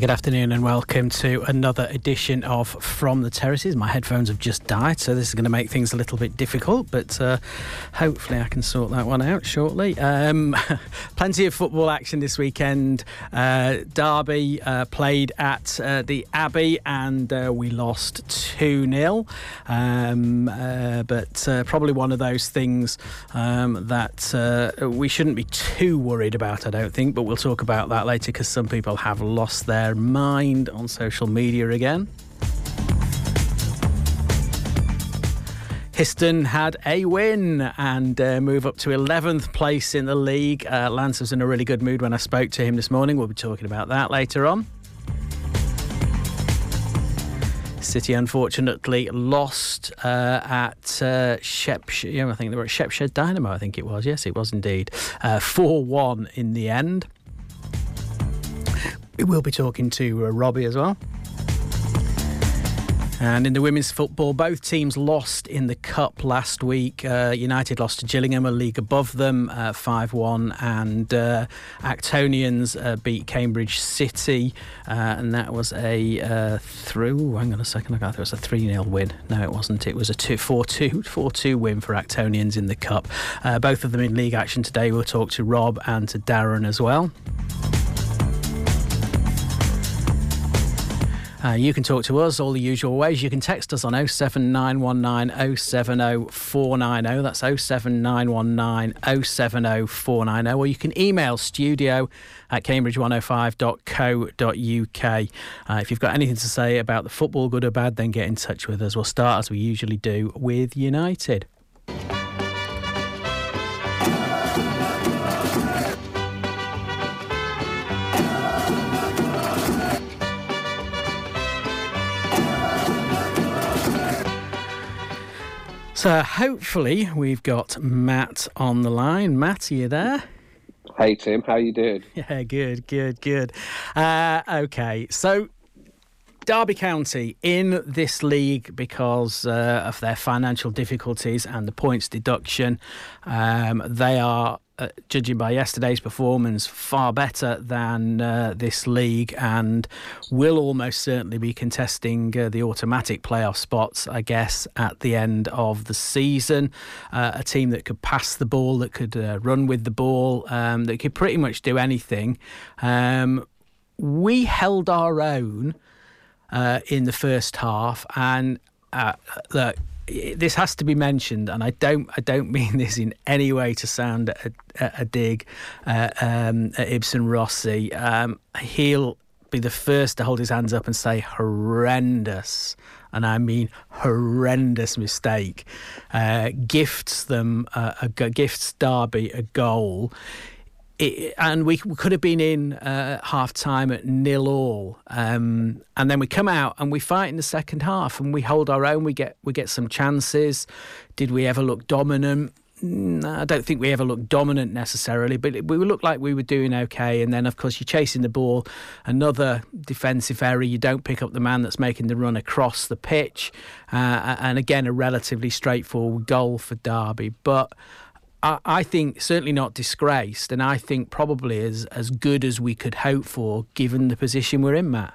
good afternoon and welcome to another edition of From the Terraces. My headphones have just died, so this is going to make things a little bit difficult, but uh, hopefully I can sort that one out shortly. Um, plenty of football action this weekend. Uh, Derby uh, played at uh, the Abbey and uh, we lost 2 0. Um, uh, but probably one of those things um, that we shouldn't be too worried about, I don't think, but we'll talk about that later because some people have lost their their mind on social media again. Histon had a win and uh, move up to 11th place in the league. Uh, Lance was in a really good mood when I spoke to him this morning. We'll be talking about that later on. City unfortunately lost uh, at uh, Shepshed. I think they were at Shepshed Dynamo. I think it was. Yes, it was indeed. Uh, Four one in the end. We will be talking to uh, Robbie as well. And in the women's football, both teams lost in the cup last week. Uh, United lost to Gillingham, a league above them, uh, 5 uh, 1, and uh, Actonians uh, beat Cambridge City, uh, and that was a through. Hang on a second, I thought it was a 3 0 win. No, it wasn't. It was a 2 4 2 4 2 win for Actonians in the cup. both of them in league action today. We'll talk to Rob and to Darren as well. Uh, you can talk to us all the usual ways. You can text us on 07919 070490. That's 07919 070490. Or you can email studio at cambridge105.co.uk. Uh, if you've got anything to say about the football, good or bad, then get in touch with us. We'll start as we usually do with United. So hopefully we've got Matt on the line. Matt, are you there? Hey Tim, how you doing? Yeah, good, good, good. Uh, okay, so Derby County in this league because uh, of their financial difficulties and the points deduction. Um, they are uh, judging by yesterday's performance, far better than uh, this league and will almost certainly be contesting uh, the automatic playoff spots, I guess, at the end of the season. Uh, a team that could pass the ball, that could uh, run with the ball, um, that could pretty much do anything. Um, we held our own. Uh, in the first half, and look, this has to be mentioned, and I don't I don't mean this in any way to sound a, a, dig uh, um, at Ibsen Rossi. Um, he'll be the first to hold his hands up and say horrendous, and I mean horrendous mistake. Uh, gifts them uh, a gifts Derby a goal it, and we could have been in uh, half time at nil all, um, and then we come out and we fight in the second half and we hold our own. We get we get some chances. Did we ever look dominant? I don't think we ever looked dominant necessarily, but we looked like we were doing okay. And then, of course, you're chasing the ball. Another defensive error. You don't pick up the man that's making the run across the pitch. Uh, and again, a relatively straightforward goal for Derby. But I, I think certainly not disgraced, and I think probably as as good as we could hope for, given the position we're in, Matt.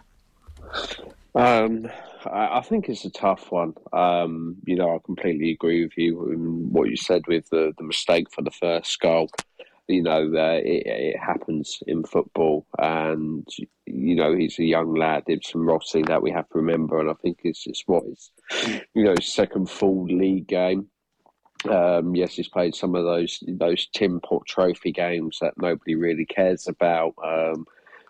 Um, I, I think it's a tough one. Um, you know, I completely agree with you in what you said with the, the mistake for the first goal. You know, uh, it, it happens in football, and you know he's a young lad, Ibsen Rossi, that we have to remember. And I think it's it's what you know, second full league game. Um, yes, he's played some of those those Tim Pot Trophy games that nobody really cares about. Um,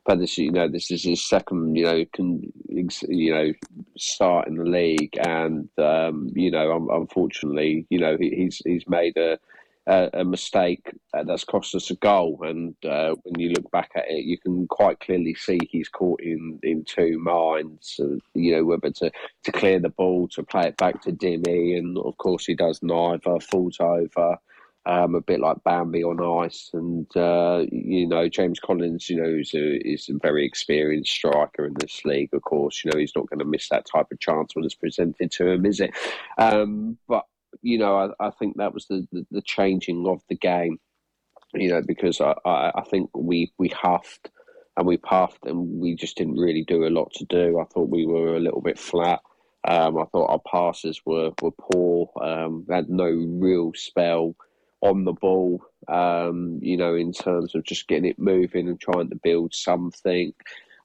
but this, you know, this is his second, you know, can, you know, start in the league, and um, you know, unfortunately, you know, he, he's he's made a a, a mistake that's cost us a goal. And uh, when you look back at it, you can quite clearly see he's caught in, in two minds. Uh, you know whether to, to clear the ball, to play it back to Dimmy, and of course he does neither. Falls over. Um, a bit like Bambi on ice, and uh, you know James Collins, you know, is a, is a very experienced striker in this league. Of course, you know he's not going to miss that type of chance when it's presented to him, is it? Um, but you know, I, I think that was the, the, the, changing of the game, you know, because I, I, I think we, we huffed and we puffed, and we just didn't really do a lot to do. I thought we were a little bit flat. Um, I thought our passes were were poor. Um, had no real spell on the ball. Um, you know, in terms of just getting it moving and trying to build something.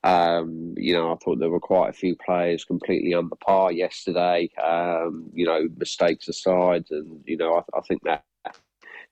Um, you know, I thought there were quite a few players completely under par yesterday. Um, you know, mistakes aside, and you know, I, I think that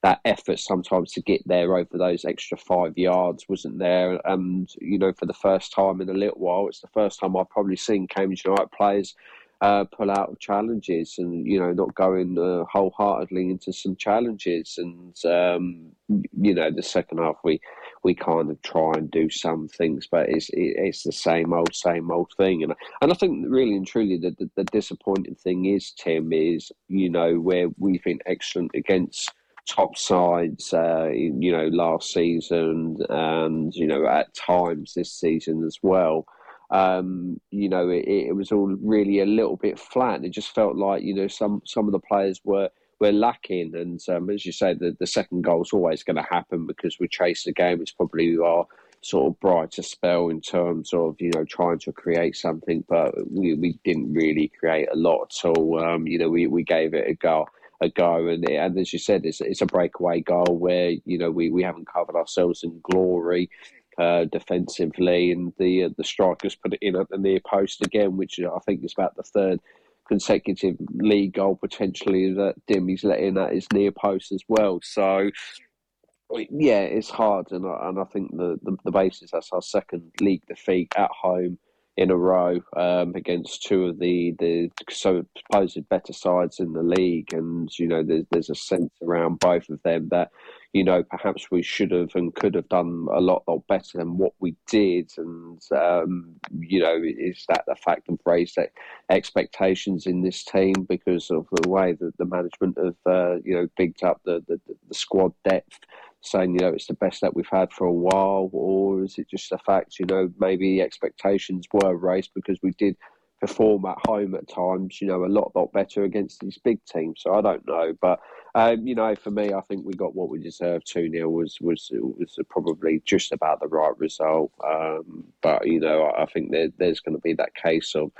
that effort sometimes to get there over those extra five yards wasn't there. And, you know, for the first time in a little while, it's the first time I've probably seen Cambridge United players uh, pull out of challenges and, you know, not going uh, wholeheartedly into some challenges. And, um, you know, the second half, we, we kind of try and do some things, but it's it's the same old, same old thing. And and I think really and truly the, the, the disappointing thing is Tim is you know where we've been excellent against top sides, uh, you know, last season and, you know, at times this season as well. Um, you know, it, it, was all really a little bit flat. It just felt like, you know, some, some of the players were, were lacking. And um, as you say, the, the second goal is always going to happen because we chase the game. It's probably our sort of brighter spell in terms of, you know, trying to create something, but we, we didn't really create a lot So. Um, you know, we, we gave it a go a go. And, and as you said, it's, it's a breakaway goal where, you know, we, we haven't covered ourselves in glory. Uh, defensively, and the uh, the strikers put it in at the near post again, which I think is about the third consecutive league goal potentially that Dimmy's let in at his near post as well. So yeah, it's hard, and I, and I think the, the the basis that's our second league defeat at home in a row um, against two of the the supposed better sides in the league, and you know there's there's a sense around both of them that you know perhaps we should have and could have done a lot better than what we did, and um, you know is that the fact of raised expectations in this team because of the way that the management have uh, you know bigged up the, the the squad depth saying, you know, it's the best that we've had for a while, or is it just a fact, you know, maybe expectations were raised because we did perform at home at times, you know, a lot, lot better against these big teams. So I don't know, but um, you know, for me, I think we got what we deserved. Two 0 was was was probably just about the right result. Um, but you know, I think there, there's going to be that case of,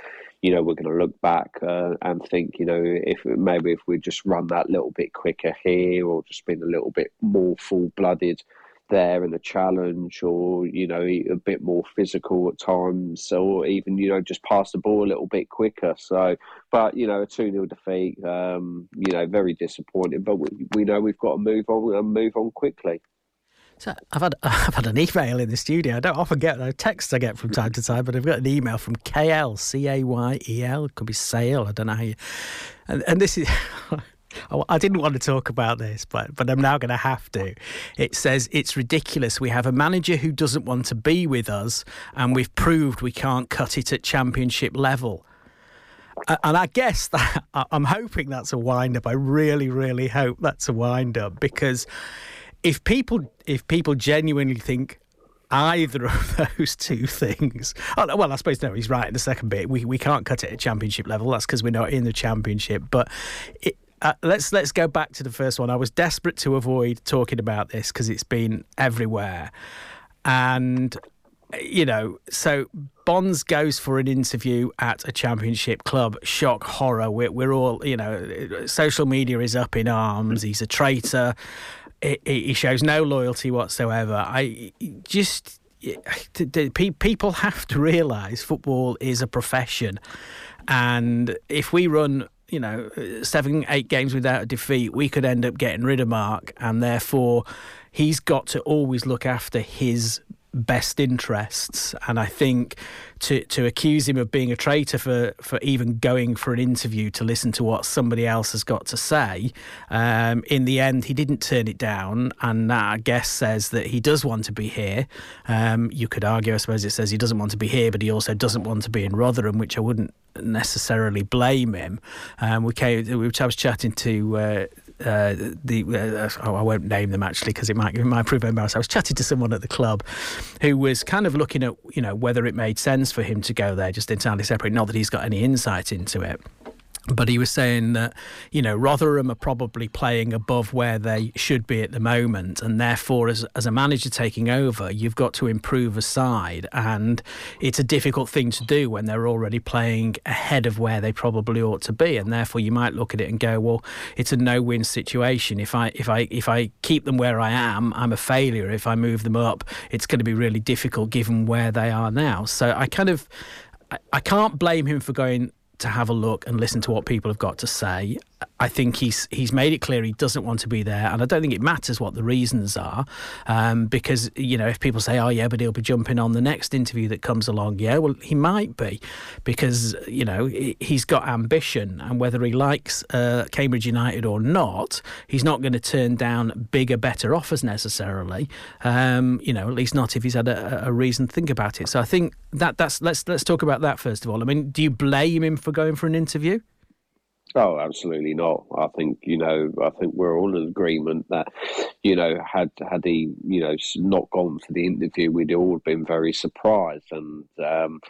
you know, we're going to look back uh, and think, you know, if maybe if we just run that little bit quicker here, or just been a little bit more full blooded there in the challenge or you know a bit more physical at times or even you know just pass the ball a little bit quicker so but you know a 2-0 defeat um, you know very disappointing but we, we know we've got to move on and move on quickly so I've had I've had an email in the studio. I don't often get the texts I get from time to time, but I've got an email from KL C A Y E L. Could be Sale. I don't know how you. And, and this is I didn't want to talk about this, but but I'm now going to have to. It says it's ridiculous. We have a manager who doesn't want to be with us, and we've proved we can't cut it at championship level. And I guess that I'm hoping that's a wind up. I really, really hope that's a wind up because if people if people genuinely think either of those two things. Oh, well, I suppose no, he's right in the second bit. We we can't cut it at championship level. That's because we're not in the championship. But it, uh, let's let's go back to the first one. I was desperate to avoid talking about this because it's been everywhere, and you know, so Bonner goes for an interview at a championship club. Shock, horror. We're, we're all, you know, social media is up in arms. He's a traitor. He shows no loyalty whatsoever. I just people have to realise football is a profession, and if we run you know, seven, eight games without a defeat, we could end up getting rid of Mark, and therefore he's got to always look after his best interests. And I think to to accuse him of being a traitor for for even going for an interview to listen to what somebody else has got to say, um, in the end he didn't turn it down, and that I guess says that he does want to be here. Um, you could argue, I suppose, it says he doesn't want to be here, but he also doesn't want to be in Rotherham, which I wouldn't necessarily blame him. Um, we came, which I was chatting to uh, uh, the uh, oh, I won't name them actually because it might it might prove embarrassing. I was chatting to someone at the club who was kind of looking at you know whether it made sense for him to go there just entirely separate. Not that he's got any insight into it. But he was saying that you know Rotherham are probably playing above where they should be at the moment, and therefore, as as a manager taking over, you've got to improve a side, and it's a difficult thing to do when they're already playing ahead of where they probably ought to be, and therefore you might look at it and go, well, it's a no-win situation. If I if I if I keep them where I am, I'm a failure. If I move them up, it's going to be really difficult given where they are now. So I kind of I can't blame him for going to have a look and listen to what people have got to say. I think he's he's made it clear he doesn't want to be there, and I don't think it matters what the reasons are, um, because you know if people say, "Oh yeah, but he'll be jumping on the next interview that comes along," yeah, well he might be, because you know he's got ambition, and whether he likes uh, Cambridge United or not, he's not going to turn down bigger, better offers necessarily. Um, you know, at least not if he's had a, a reason to think about it. So I think that that's let's let's talk about that first of all. I mean, do you blame him for going for an interview? Oh, absolutely not. I think you know. I think we're all in agreement that you know had had he you know not gone for the interview, we'd all been very surprised. And um,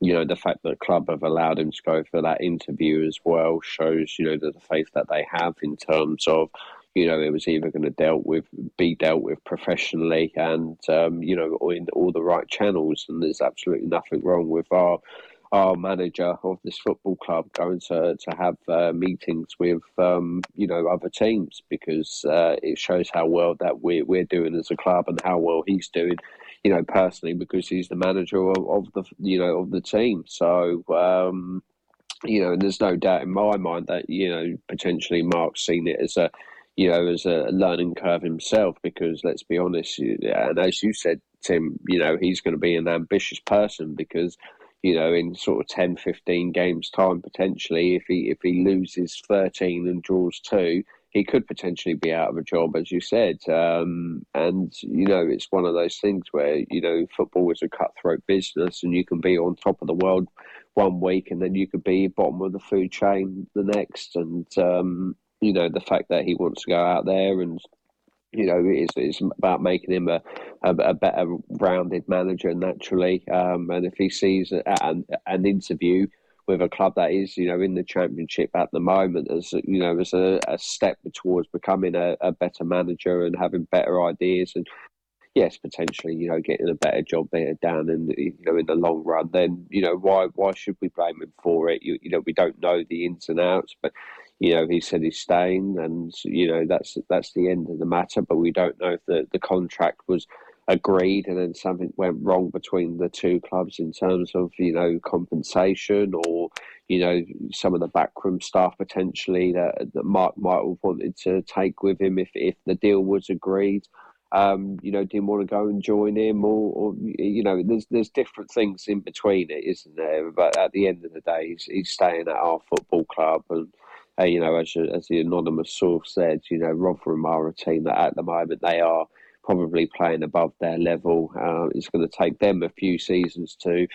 you know the fact that the club have allowed him to go for that interview as well shows you know the faith that they have in terms of you know it was either going to dealt with be dealt with professionally and um, you know in all the right channels. And there's absolutely nothing wrong with our our manager of this football club going to to have uh, meetings with um, you know other teams because uh, it shows how well that we're we're doing as a club and how well he's doing. You know, personally, because he's the manager of, of the you know of the team. So um, you know, and there's no doubt in my mind that you know potentially Mark's seen it as a you know as a learning curve himself because let's be honest, and as you said, Tim, you know he's going to be an ambitious person because you know, in sort of 10, 15 games time potentially, if he if he loses 13 and draws two, he could potentially be out of a job, as you said. Um, and you know, it's one of those things where you know football is a cutthroat business, and you can be on top of the world one week, and then you could be bottom of the food chain the next. And um, you know, the fact that he wants to go out there and you know, it's, it's about making him a, a, a better rounded manager naturally. Um, and if he sees an, an interview with a club that is, you know, in the championship at the moment as, you know, as a, a step towards becoming a, a better manager and having better ideas and, yes, potentially, you know, getting a better job there down in you know in the long run, then you know why why should we blame him for it? You you know we don't know the ins and outs, but you know, he said he's staying, and you know that's that's the end of the matter. But we don't know if the, the contract was agreed, and then something went wrong between the two clubs in terms of you know compensation or you know some of the backroom staff potentially that, that Mark might have wanted to take with him if if the deal was agreed. Um, you know, didn't want to go and join him, or, or, you know, there's there's different things in between it, isn't there? But at the end of the day, he's, he's staying at our football club, and uh, you know, as as the anonymous source said, you know, Rotherham are a team that at the moment they are probably playing above their level. Uh, it's going to take them a few seasons to,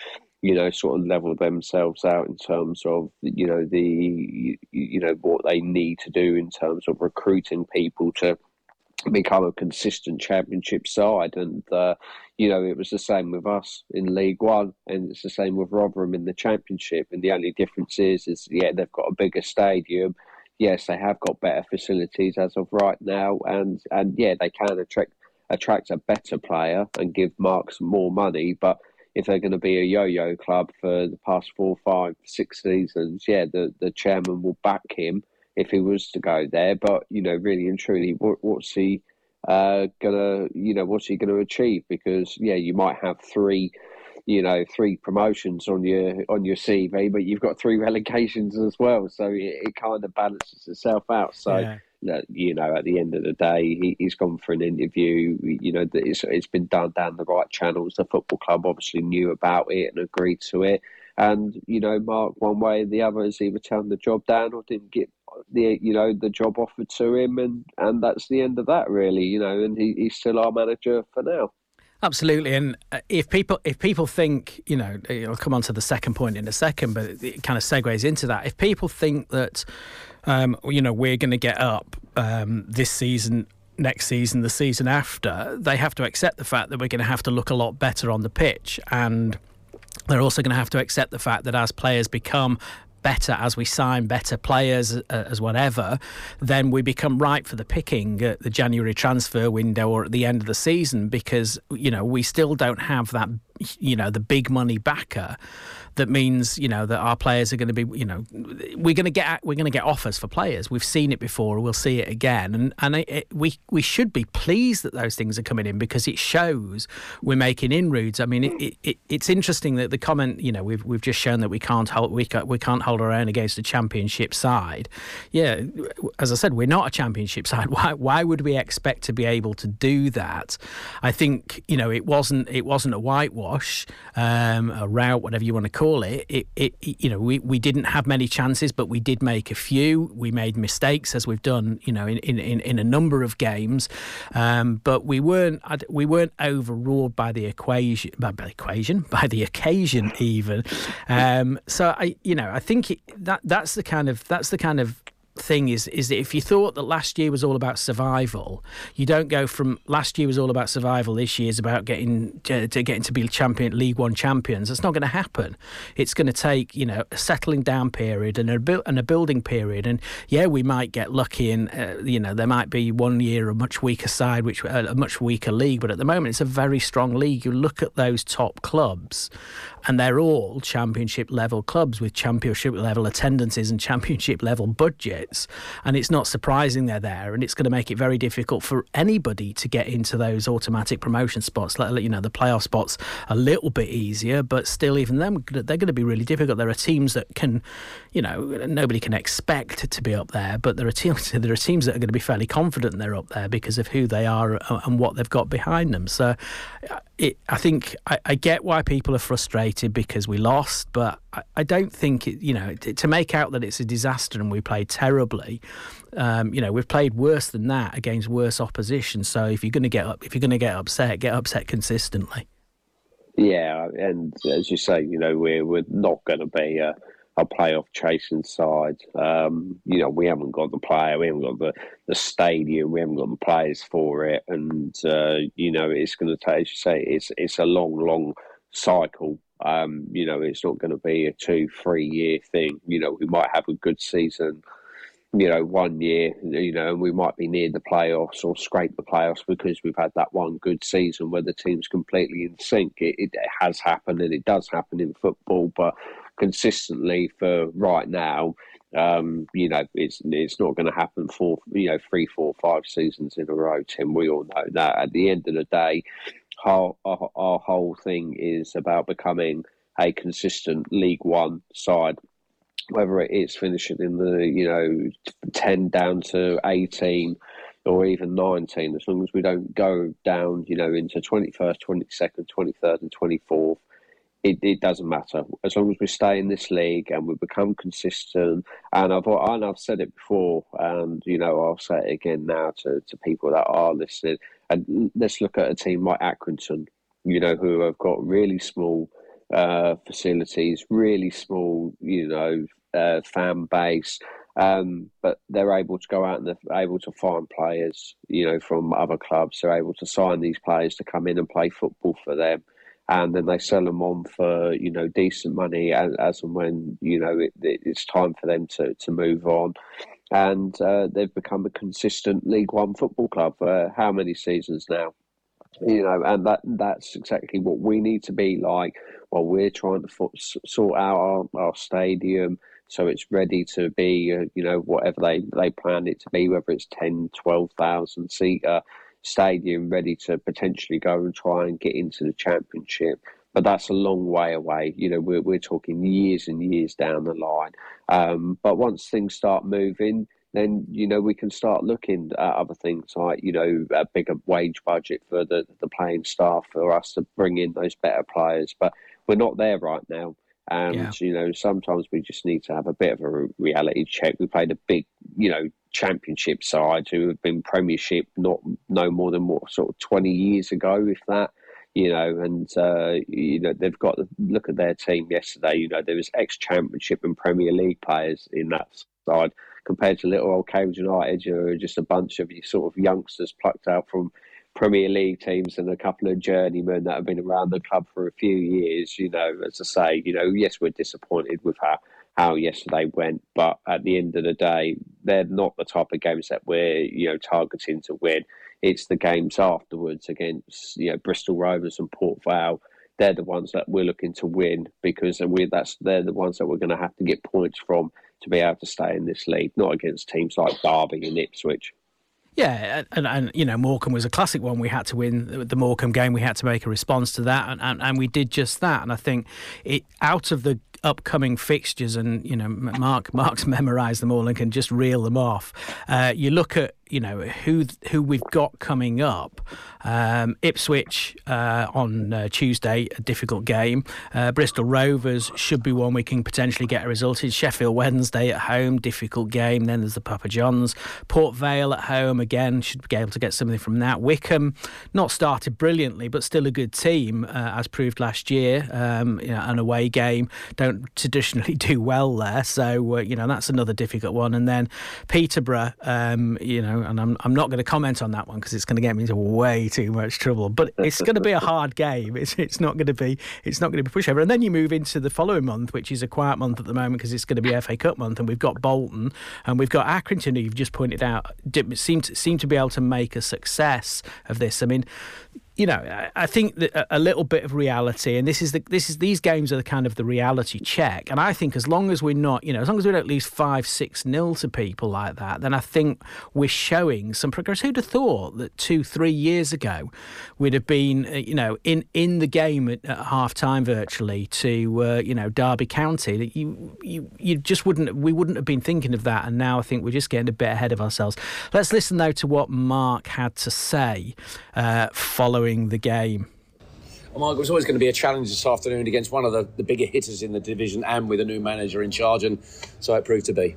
you know, sort of level themselves out in terms of, you know, the, you know, what they need to do in terms of recruiting people to become a consistent championship side. And, uh, you know, it was the same with us in League One, and it's the same with Rotherham in the championship. And the only difference is, is yeah, they've got a bigger stadium. Yes, they have got better facilities as of right now, and and yeah, they can attract attract a better player and give Marks more money. But if they're going to be a yo-yo club for the past four, five, six seasons, yeah, the the chairman will back him if he was to go there. But you know, really and truly, what, what's he uh, gonna, you know, what's he gonna achieve? Because yeah, you might have three, you know, three promotions on your on your CV, but you've got three relegations as well, so it, it kind of balances itself out. So. Yeah. You know, at the end of the day, he, he's gone for an interview. You know, it's, it's been done down the right channels. The football club obviously knew about it and agreed to it. And you know, Mark, one way or the other, has either turned the job down or didn't get the you know the job offered to him, and and that's the end of that, really. You know, and he, he's still our manager for now. Absolutely, and uh, if people if people think you know, I'll come on to the second point in a second, but it kind of segues into that. If people think that um, you know we're going to get up um, this season next season, the season after, they have to accept the fact that we're going to have to look a lot better on the pitch. And they're also going to have to accept the fact that as players become better as we sign better players uh, as whatever, then we become ripe for the picking at the January transfer window or at the end of the season because you know we still don't have that you know the big money backer that means you know that our players are going to be you know we're going to get we're going to get offers for players. We've seen it before. We'll see it again, and and it, it, we we should be pleased that those things are coming in because it shows we're making inroads. I mean, it, it, it's interesting that the comment you know we've we've just shown that we can't hold we can't, we can't hold our own against a championship side. Yeah, as I said, we're not a championship side. Why why would we expect to be able to do that? I think you know it wasn't it wasn't a whitewash, um, a route, whatever you want to call call it, it, it, you know, we, we didn't have many chances, but we did make a few. We made mistakes as we've done, you know, in, in, in a number of games, um, but we weren't we weren't overawed by the equation, by the equation, by the occasion even. Um, so I, you know, I think it, that that's the kind of that's the kind of thing is is that if you thought that last year was all about survival, you don't go from last year was all about survival. This year is about getting to, to getting to be champion League One champions. It's not going to happen. It's going to take you know a settling down period and a and a building period. And yeah, we might get lucky, and uh, you know there might be one year a much weaker side, which uh, a much weaker league. But at the moment, it's a very strong league. You look at those top clubs, and they're all championship level clubs with championship level attendances and championship level budgets. And it's not surprising they're there, and it's going to make it very difficult for anybody to get into those automatic promotion spots. Like you know, the playoff spots a little bit easier, but still, even them they're going to be really difficult. There are teams that can, you know, nobody can expect to be up there, but there are teams there are teams that are going to be fairly confident they're up there because of who they are uh, and what they've got behind them. So, uh, it, I think I, I get why people are frustrated because we lost, but I, I don't think it, you know to make out that it's a disaster and we played terribly. Um, you know, we've played worse than that against worse opposition. So if you're going to get up, if you're going to get upset, get upset consistently. Yeah, and as you say, you know, we're we're not going to be a playoff chasing side. Um, you know, we haven't got the player, we haven't got the, the stadium, we haven't got the players for it, and uh, you know, it's going to take, as you say, it's it's a long, long cycle um, you know, it's not going to be a two, three year thing. You know, we might have a good season, you know, one year, you know, and we might be near the playoffs or scrape the playoffs because we've had that one good season where the team's completely in sync. It, it has happened and it does happen in football, but consistently for right now, um, you know, it's it's not going to happen for you know three, four, five seasons in a row. Tim, we all know that. At the end of the day, our, our, our whole thing is about becoming a consistent League One side whether it is finishing in the you know 10 down to 18 or even 19 as long as we don't go down you know into 21st 22nd 23rd and 24th it, it doesn't matter as long as we stay in this league and we become consistent and I've and I've said it before and you know I'll say it again now to, to people that are listening and let's look at a team like Accrington, you know, who have got really small uh, facilities, really small, you know, uh, fan base. Um, but they're able to go out and they're able to find players, you know, from other clubs. They're able to sign these players to come in and play football for them, and then they sell them on for you know decent money as, as and when you know it, it's time for them to to move on and uh, they've become a consistent League One football club for how many seasons now? You know, and that that's exactly what we need to be like while we're trying to fo- sort out our, our stadium so it's ready to be, uh, you know, whatever they, they plan it to be, whether it's 10, 12,000 seater stadium ready to potentially go and try and get into the championship but that's a long way away. You know, we're we're talking years and years down the line. Um, but once things start moving, then you know we can start looking at other things like you know a bigger wage budget for the the playing staff for us to bring in those better players. But we're not there right now. And yeah. you know, sometimes we just need to have a bit of a reality check. We played a big, you know, championship side who have been Premiership not no more than what sort of twenty years ago, if that you know, and uh, you know they've got look at their team yesterday. You know, there was ex-championship and Premier League players in that side compared to little old Cambridge United, who are just a bunch of you sort of youngsters plucked out from Premier League teams and a couple of journeymen that have been around the club for a few years. You know, as I say, you know, yes, we're disappointed with how how yesterday went. But at the end of the day, they're not the type of games that we're you know targeting to win. It's the games afterwards against you know Bristol Rovers and Port Vale. They're the ones that we're looking to win because we that's they're the ones that we're going to have to get points from to be able to stay in this league, not against teams like Derby and Ipswich. Yeah, and, and you know Morecambe was a classic one. We had to win the Morecambe game. We had to make a response to that, and, and, and we did just that. And I think it out of the upcoming fixtures, and you know Mark Mark's memorised them all and can just reel them off. Uh, you look at you know who who we've got coming up. Um, Ipswich uh, on uh, Tuesday, a difficult game. Uh, Bristol Rovers should be one we can potentially get a result in. Sheffield Wednesday at home, difficult game. Then there's the Papa Johns. Port Vale at home again should be able to get something from that. Wycombe not started brilliantly, but still a good team uh, as proved last year. Um, you know, an away game don't traditionally do well there, so uh, you know that's another difficult one. And then Peterborough, um, you know and I'm, I'm not going to comment on that one because it's going to get me into way too much trouble. But it's going to be a hard game. It's it's not going to be it's not going to be pushover. And then you move into the following month, which is a quiet month at the moment because it's going to be FA Cup month, and we've got Bolton and we've got Accrington, who you've just pointed out, seem to seem to be able to make a success of this. I mean, you know, I think that a little bit of reality, and this is the this is these games are the kind of the reality check. And I think as long as we're not, you know, as long as we don't lose five, six nil to people like that, then I think we're showing some progress. Who'd have thought that two, three years ago we'd have been, uh, you know, in in the game at, at half time virtually to, uh, you know, Derby County? That you you you just wouldn't we wouldn't have been thinking of that. And now I think we're just getting a bit ahead of ourselves. Let's listen though to what Mark had to say uh, following following the game? Well, Mark, it was always going to be a challenge this afternoon against one of the, the bigger hitters in the division and with a new manager in charge, and so it proved to be.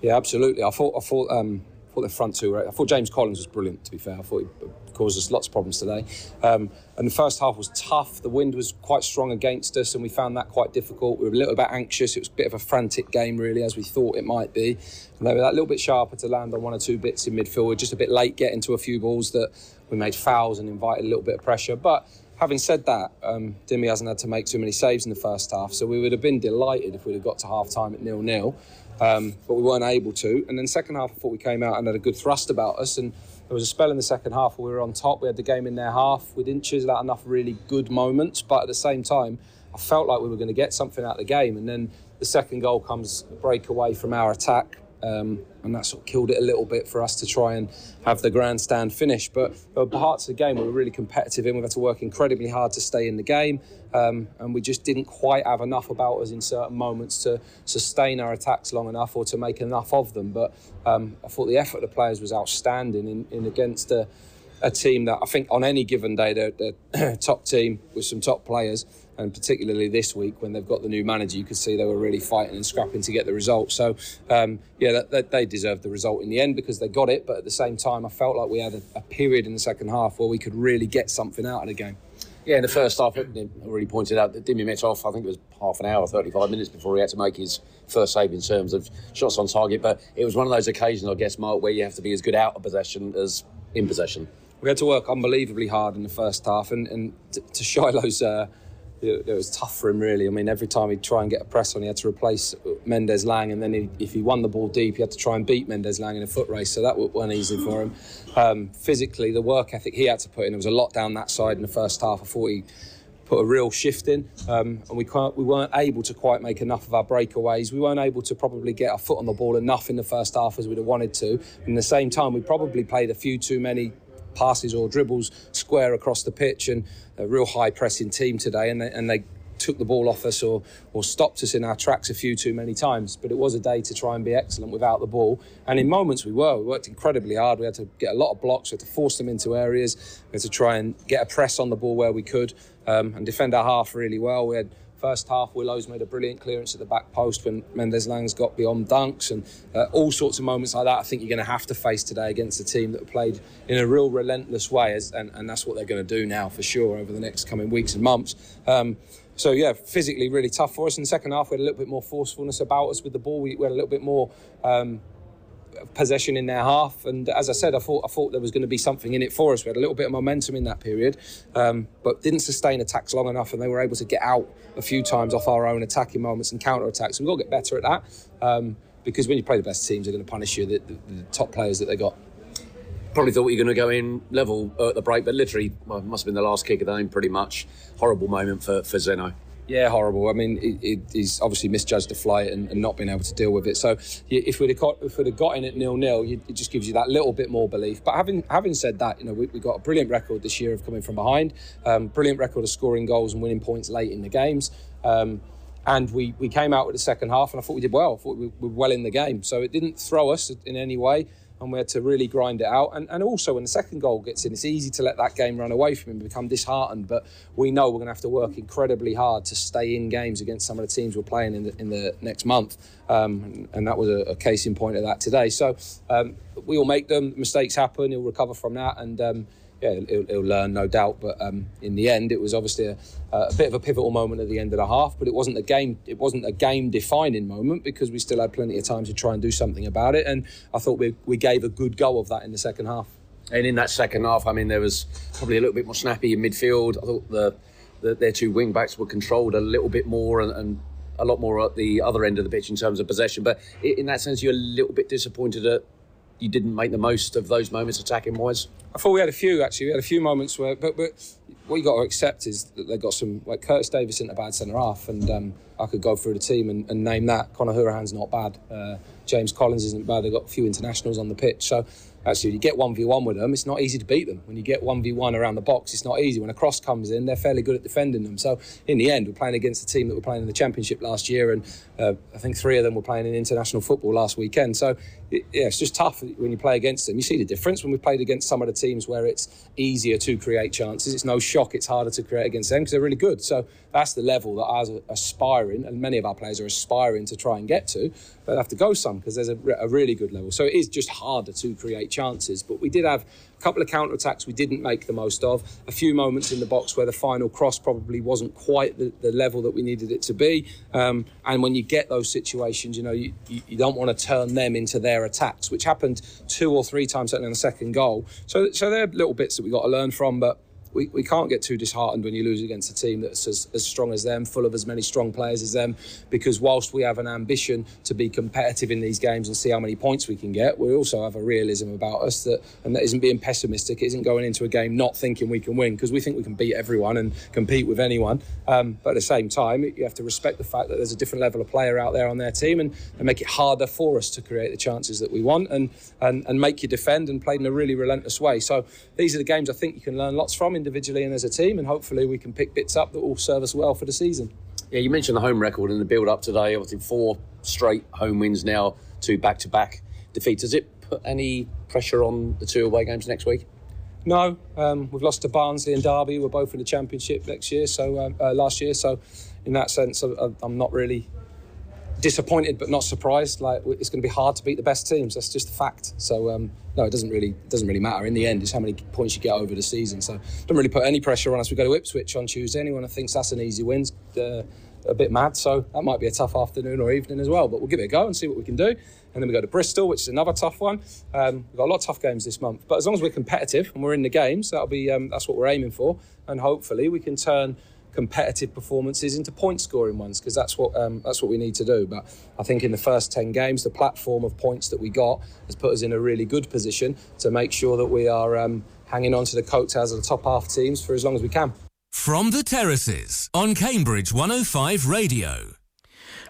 Yeah, absolutely. I thought I thought um, thought the front two. I thought James Collins was brilliant. To be fair, I thought he caused us lots of problems today. Um, and the first half was tough. The wind was quite strong against us, and we found that quite difficult. We were a little bit anxious. It was a bit of a frantic game, really, as we thought it might be. And they were that little bit sharper to land on one or two bits in midfield. We are just a bit late getting to a few balls that we made fouls and invited a little bit of pressure. But having said that, um, Dimmy hasn't had to make too many saves in the first half, so we would have been delighted if we'd have got to half time at nil nil. Um, but we weren't able to. And then second half, I thought we came out and had a good thrust about us. And there was a spell in the second half where we were on top. We had the game in their half. We didn't chisel out enough really good moments, but at the same time, I felt like we were going to get something out of the game. And then the second goal comes a breakaway from our attack. Um, and that sort of killed it a little bit for us to try and have the grandstand finish. But there were parts of the game we were really competitive in. We've had to work incredibly hard to stay in the game, um, and we just didn't quite have enough about us in certain moments to sustain our attacks long enough or to make enough of them. But um, I thought the effort of the players was outstanding in, in against a, a team that I think on any given day they're, they're top team with some top players and particularly this week when they've got the new manager, you could see they were really fighting and scrapping to get the result. So, um, yeah, that, that they deserved the result in the end because they got it. But at the same time, I felt like we had a, a period in the second half where we could really get something out of the game. Yeah, in the first half, I already pointed out that Dimi Mitov, I think it was half an hour, 35 minutes before he had to make his first save in terms of shots on target. But it was one of those occasions, I guess, Mark, where you have to be as good out of possession as in possession. We had to work unbelievably hard in the first half, and, and to, to Shiloh's. Uh, it, it, was tough for him, really. I mean, every time he'd try and get a press on, he had to replace Mendez-Laing, and then he, if he won the ball deep, he had to try and beat Mendez-Laing in a foot race, so that wasn't easy for him. Um, physically, the work ethic he had to put in, there was a lot down that side in the first half. I thought he put a real shift in, um, and we we weren't able to quite make enough of our breakaways. We weren't able to probably get our foot on the ball enough in the first half as we'd have wanted to. And at the same time, we probably played a few too many passes or dribbles square across the pitch and a real high pressing team today and they, and they took the ball off us or, or stopped us in our tracks a few too many times. But it was a day to try and be excellent without the ball. And in moments we were. We worked incredibly hard. We had to get a lot of blocks. We had to force them into areas. We had to try and get a press on the ball where we could um, and defend our half really well. We had First half, Willows made a brilliant clearance at the back post when Mendez-Laing's got beyond dunks and uh, all sorts of moments like that. I think you're going to have to face today against a team that played in a real relentless way, as, and, and that's what they're going to do now for sure over the next coming weeks and months. Um, so yeah, physically really tough for us. In the second half, we had a little bit more forcefulness about us with the ball. We, we had a little bit more. Um, possession in their half. And as I said, I thought I thought there was going to be something in it for us. We had a little bit of momentum in that period, um, but didn't sustain attacks long enough, and they were able to get out a few times off our own attacking moments and counter attacks. We've got to get better at that um, because when you play the best teams, they're going to punish you. The, the, the top players that they got probably thought you were going to go in level at the break, but literally, well, must have been the last kick of the game, pretty much. Horrible moment for, for Zeno. Yeah, horrible. I mean, it, he's obviously misjudged the flight and, and, not been able to deal with it. So, if we'd have got, if we'd have got in at nil nil, it just gives you that little bit more belief. But having having said that, you know, we, have got a brilliant record this year of coming from behind, um, brilliant record of scoring goals and winning points late in the games. Um, and we, we came out with the second half, and I thought we did well. I thought we were well in the game. So it didn't throw us in any way and we had to really grind it out. And, and also, when the second goal gets in, it's easy to let that game run away from him, become disheartened. But we know we're going to have to work incredibly hard to stay in games against some of the teams we're playing in the, in the next month. Um, and, and, that was a, a, case in point of that today. So um, we all make them, mistakes happen, he'll recover from that. And um, yeah, he'll, he'll, learn, no doubt. But um, in the end, it was obviously a, a, bit of a pivotal moment at the end of the half. But it wasn't a game. It wasn't a game-defining moment because we still had plenty of time to try and do something about it. And I thought we we gave a good go of that in the second half. And in that second half, I mean, there was probably a little bit more snappy in midfield. I thought the, the their two wing backs were controlled a little bit more and, and a lot more at the other end of the pitch in terms of possession. But in that sense, you're a little bit disappointed that you didn't make the most of those moments attacking wise. I thought we had a few actually. We had a few moments where, but but what you got to accept is that they got some like Curtis Davies isn't a bad centre half, and um, I could go through the team and, and name that. Conor Hourihane's not bad. Uh, James Collins isn't bad. They've got a few internationals on the pitch, so actually, you get 1v1 with them, it's not easy to beat them. When you get 1v1 around the box, it's not easy. When a cross comes in, they're fairly good at defending them. So, in the end, we're playing against a team that were playing in the Championship last year, and uh, I think three of them were playing in international football last weekend. So, it, yeah, it's just tough when you play against them. You see the difference when we played against some of the teams where it's easier to create chances. It's no shock it's harder to create against them because they're really good. So, that's the level that I was aspiring, and many of our players are aspiring to try and get to. But have to go some because there's a, a really good level. So, it is just harder to create chances. But we did have a couple of counter attacks we didn't make the most of. A few moments in the box where the final cross probably wasn't quite the, the level that we needed it to be. Um, and when you get those situations, you know, you, you, you don't want to turn them into their attacks, which happened two or three times certainly in the second goal. So, so they're little bits that we got to learn from. But we, we can't get too disheartened when you lose against a team that's as, as strong as them, full of as many strong players as them. Because whilst we have an ambition to be competitive in these games and see how many points we can get, we also have a realism about us that, and that isn't being pessimistic, isn't going into a game not thinking we can win, because we think we can beat everyone and compete with anyone. Um, but at the same time, you have to respect the fact that there's a different level of player out there on their team and, and make it harder for us to create the chances that we want and, and, and make you defend and play in a really relentless way. So these are the games I think you can learn lots from individually and as a team, and hopefully we can pick bits up that will serve us well for the season. Yeah, you mentioned the home record in the build up today. Obviously, four straight home wins now, two back to back defeats. Does it put any pressure on the two away games next week? No, um, we've lost to Barnsley and Derby. We're both in the Championship next year, so um, uh, last year. So, in that sense, I'm not really disappointed but not surprised. Like it's going to be hard to beat the best teams. That's just a fact. So um, no, it doesn't really doesn't really matter. In the end, it's how many points you get over the season. So don't really put any pressure on us. We go to Ipswich on Tuesday. Anyone who thinks that's an easy win's uh, a bit mad. So that might be a tough afternoon or evening as well. But we'll give it a go and see what we can do. And then we go to Bristol, which is another tough one. Um, we've got a lot of tough games this month. But as long as we're competitive and we're in the games, that'll be um, that's what we're aiming for. And hopefully we can turn competitive performances into point scoring ones because that's what um, that's what we need to do. But I think in the first ten games, the platform of points that we got has put us in a really good position to make sure that we are um, hanging on to the coattails of the top half teams for as long as we can. From the terraces on Cambridge 105 Radio.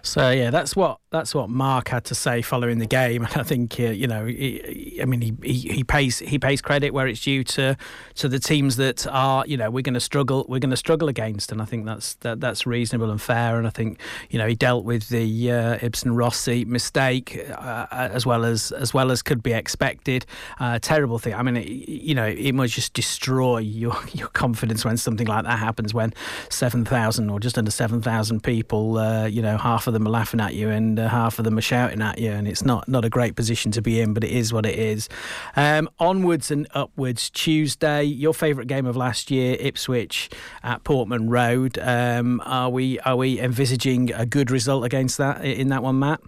So yeah, that's what that's what Mark had to say following the game. And I think uh, you know, he, I mean, he, he, he pays he pays credit where it's due to to the teams that are you know we're going to struggle we're going to struggle against, and I think that's that, that's reasonable and fair. And I think you know he dealt with the uh, Ibsen Rossi mistake uh, as well as as well as could be expected. Uh, terrible thing. I mean, it, you know, it must just destroy your your confidence when something like that happens. When seven thousand or just under seven thousand people, uh, you know, half of them are laughing at you and uh, half of them are shouting at you, and it's not not a great position to be in, but it is what it is. Um, onwards and upwards. Tuesday, your favourite game of last year, Ipswich at Portman Road. Um, are we are we envisaging a good result against that in that one, Matt?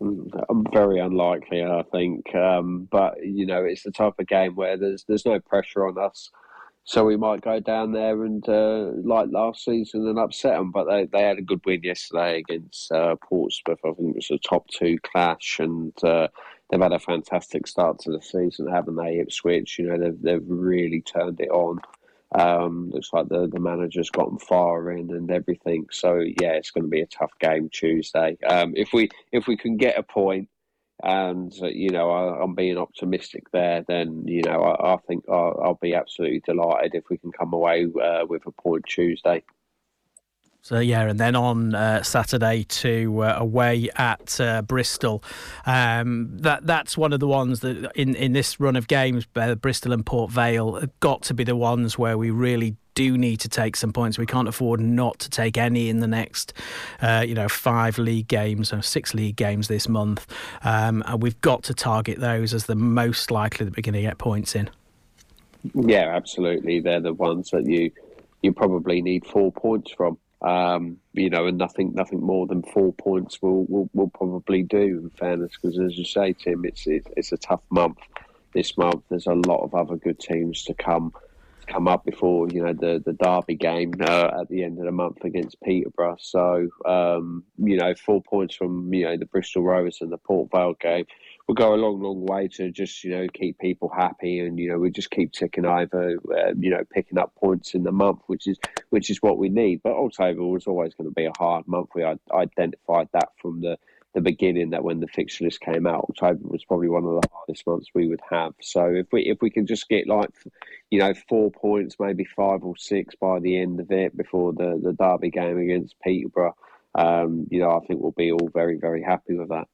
Um, Very unlikely, I think. Um, but you know, it's the type of game where there's there's no pressure on us, so we might go down there and uh, like last season and upset them. But they, they had a good win yesterday against uh, Portsmouth. I think it was a top two clash, and uh, they've had a fantastic start to the season, haven't they? Ipswich, you know, they've they've really turned it on. Um, looks like the, the manager's gotten far in and everything. So yeah, it's going to be a tough game Tuesday. Um, if we if we can get a point, and you know I, am being optimistic there, then you know I, I think I'll, I'll, be absolutely delighted if we can come away uh, with a point Tuesday. So yeah, and then on uh, Saturday to uh, away at uh, Bristol. Um, that that's one of the ones that in in this run of games, uh, Bristol and Port Vale have got to be the ones where we really do need to take some points. We can't afford not to take any in the next, uh, you know, five league games or six league games this month, um, and we've got to target those as the most likely that we're going to get points in. Yeah, absolutely. They're the ones that you you probably need four points from. Um, you know, and nothing, nothing more than four points will will, will probably do. In fairness, because as you say, Tim, it's it, it's a tough month. This month, there's a lot of other good teams to come come up before you know the the Derby game uh, at the end of the month against Peterborough. So um, you know, four points from you know the Bristol Rovers and the Port Vale game will go a long, long way to just you know keep people happy, and you know we just keep ticking over, uh, you know, picking up points in the month, which is which is what we need. But October was always going to be a hard month. We identified that from the the beginning that when the fixture list came out, October was probably one of the hardest months we would have. So if we if we can just get like, you know, four points, maybe five or six by the end of it before the the Derby game against Peterborough, um, you know, I think we'll be all very very happy with that.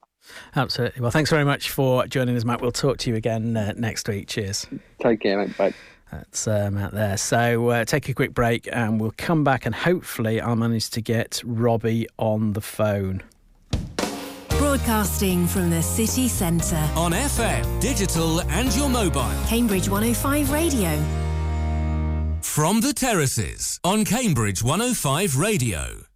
Absolutely. Well, thanks very much for joining us, Matt. We'll talk to you again uh, next week. Cheers. Take care, mate. Bye. That's uh, Matt there. So uh, take a quick break and we'll come back and hopefully I'll manage to get Robbie on the phone. Broadcasting from the city centre. On FM, digital and your mobile. Cambridge 105 Radio. From the terraces on Cambridge 105 Radio.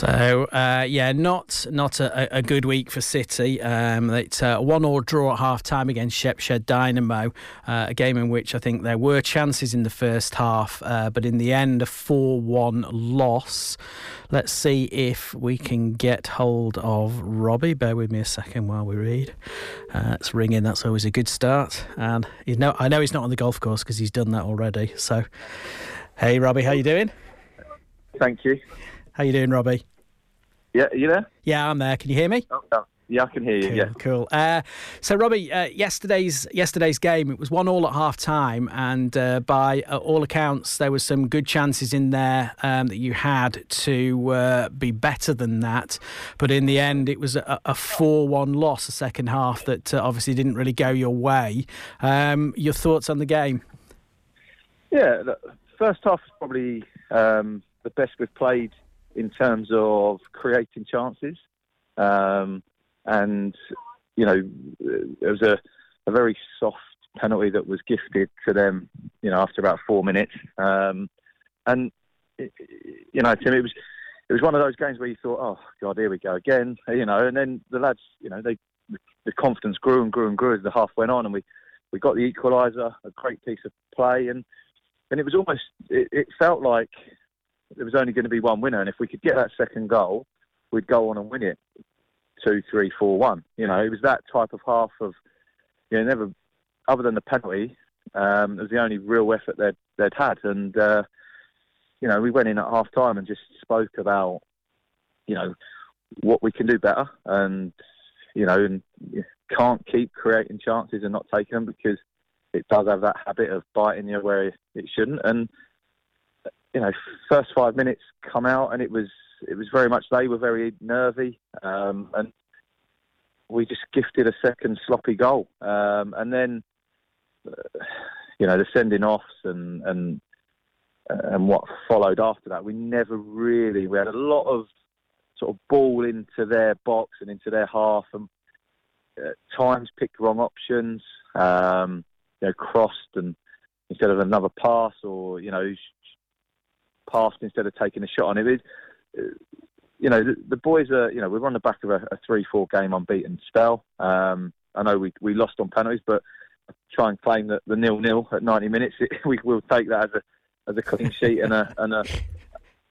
So uh, yeah, not not a, a, good week for City. Um, it's a one all draw at half time against Shepshed Dynamo, uh, a game in which I think there were chances in the first half, uh, but in the end a four one loss. Let's see if we can get hold of Robbie. Bear with me a second while we read. Uh, it's ringing. That's always a good start. And you know, I know he's not on the golf course because he's done that already. So, hey Robbie, how you doing? Thank you. How you doing, Robbie? Yeah, are you there? Yeah, I'm there. Can you hear me? Oh, yeah. Yeah, I can hear you. Cool, yeah, cool. Uh, so, Robbie, uh, yesterday's yesterday's game it was one all at half time, and uh, by uh, all accounts, there was some good chances in there um, that you had to uh, be better than that. But in the end, it was a four-one loss, a second half that uh, obviously didn't really go your way. Um, your thoughts on the game? Yeah, the first half was probably um, the best we've played in terms of creating chances. Um, and, you know, it was a, a very soft penalty that was gifted to them, you know, after about four minutes. Um, and, you know, Tim, it was, it was one of those games where you thought, oh, God, here we go again, you know, and then the lads, you know, they, the confidence grew and grew and grew as the half went on and we, we got the equaliser, a great piece of play. And, and it was almost, it, it felt like there was only going to be one winner, and if we could get that second goal, we'd go on and win it two, three, four, one. You know, it was that type of half of you know never other than the penalty. Um, it was the only real effort they'd they'd had, and uh, you know we went in at half time and just spoke about you know what we can do better, and you know and can't keep creating chances and not taking them because it does have that habit of biting you where it shouldn't, and you know, first five minutes come out, and it was it was very much they were very nervy, um, and we just gifted a second sloppy goal, um, and then uh, you know the sending offs and and and what followed after that. We never really we had a lot of sort of ball into their box and into their half, and at times picked wrong options. um, you know, crossed and instead of another pass, or you know, passed instead of taking a shot on it. you know, the, the, boys are, you know, we're on the back of a, a three-four game unbeaten spell. Um, I know we we lost on penalties, but try and claim that the nil-nil at 90 minutes, it, we will take that as a as a clean sheet and a and a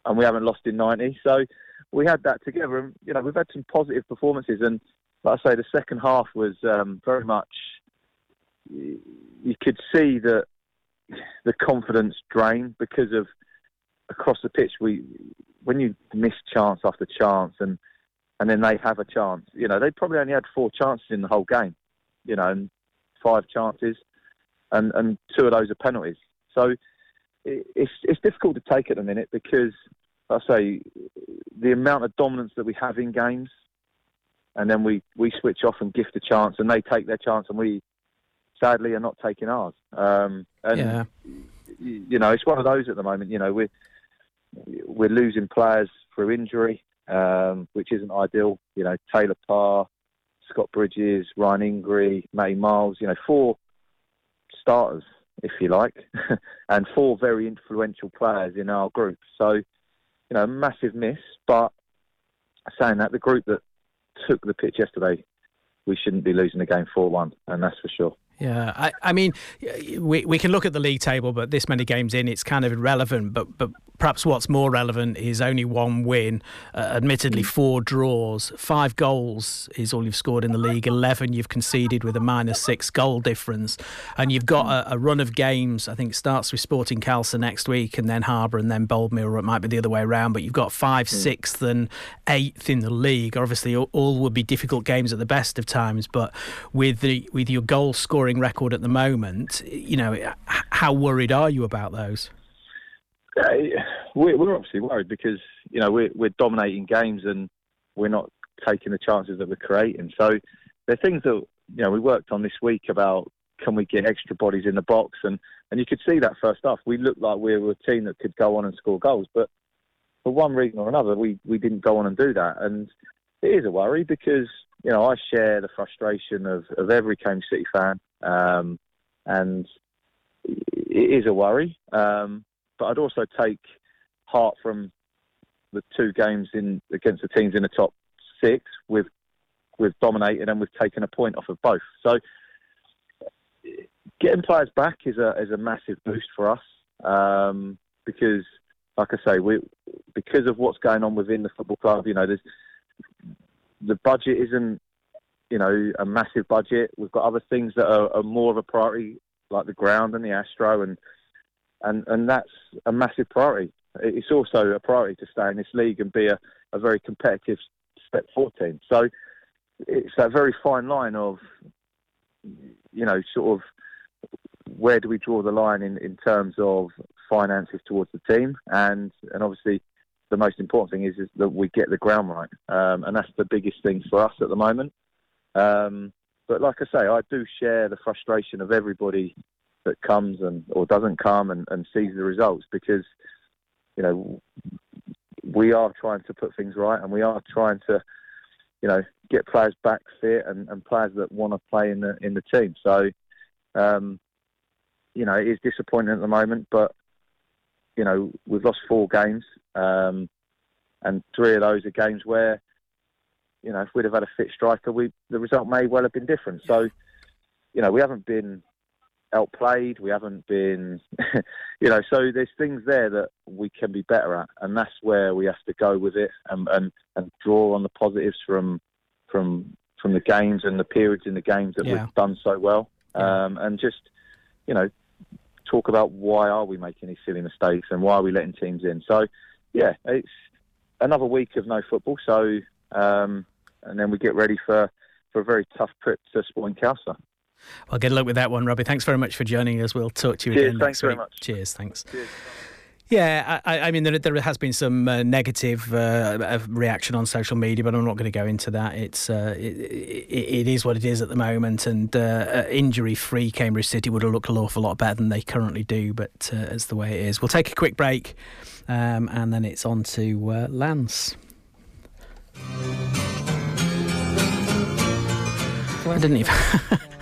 and we haven't lost in 90. So we had that together, and you know, we've had some positive performances, and like I say, the second half was um, very much. You could see that the confidence drain because of across the pitch. We when you miss chance after chance and and then they have a chance. You know, they probably only had four chances in the whole game. You know, and five chances, and and two of those are penalties. So it, it's it's difficult to take at the minute because I say the amount of dominance that we have in games, and then we we switch off and gift a chance, and they take their chance, and we sadly are not taking ours. Um, and yeah. you know, it's one of those at the moment. You know, we're we're losing players through injury, um, which isn't ideal. You know, Taylor Parr, Scott Bridges, Ryan Ingri, Matty Miles. You know, four starters, if you like, and four very influential players in our group. So, you know, massive miss. But saying that, the group that took the pitch yesterday, we shouldn't be losing the game four-one, and that's for sure. Yeah, I, I mean, we we can look at the league table, but this many games in, it's kind of irrelevant. But but perhaps what's more relevant is only one win, uh, admittedly four draws, five goals is all you've scored in the league, eleven you've conceded with a minus six goal difference, and you've got a, a run of games. I think it starts with Sporting Khalsa next week, and then Harbour, and then Boldmere, or it might be the other way around. But you've got five, mm. and eighth in the league. Obviously, all, all would be difficult games at the best of times, but with the with your goal scoring scoring record at the moment. You know, how worried are you about those? Uh, we're obviously worried because you know we're, we're dominating games and we're not taking the chances that we're creating. So there are things that you know we worked on this week about can we get extra bodies in the box and and you could see that first off we looked like we were a team that could go on and score goals, but for one reason or another we we didn't go on and do that and it is a worry because you know I share the frustration of of every Cambridge City fan um, and it is a worry. Um, but I'd also take heart from the two games in against the teams in the top six. We've we've dominated and we've taken a point off of both. So getting players back is a is a massive boost for us um, because, like I say, we because of what's going on within the football club. You know, there's the budget isn't you know, a massive budget. We've got other things that are, are, more of a priority, like the ground and the Astro, and and and that's a massive priority. It's also a priority to stay in this league and be a, a very competitive step four team. So it's that very fine line of, you know, sort of where do we draw the line in, in terms of finances towards the team, and and obviously the most important thing is, is that we get the ground right, um, and that's the biggest thing for us at the moment. Um, but like I say, I do share the frustration of everybody that comes and or doesn't come and, and sees the results because you know we are trying to put things right and we are trying to you know get players back fit and, and players that want to play in the in the team. So um, you know it is disappointing at the moment, but you know we've lost four games um, and three of those are games where you know, if we'd have had a fit striker, we the result may well have been different. So, you know, we haven't been outplayed. We haven't been, you know, so there's things there that we can be better at, and that's where we have to go with it and and, and draw on the positives from from from the games and the periods in the games that yeah. we've done so well, um, and just you know talk about why are we making these silly mistakes and why are we letting teams in. So, yeah, it's another week of no football. So um, and then we get ready for, for a very tough trip to Sporting Khalsa. Well, good luck with that one, Robbie. Thanks very much for joining us. We'll talk to you Cheers, again thanks very week. much. Cheers, thanks. Cheers. Yeah, I, I, mean, there, there, has been some uh, negative uh, reaction on social media, but I'm not going to go into that. It's uh, it, it, it is what it is at the moment, and uh, uh, injury-free Cambridge City would have looked an awful lot better than they currently do, but uh, it's the way it is. We'll take a quick break, um, and then it's on to Lance. I didn't even.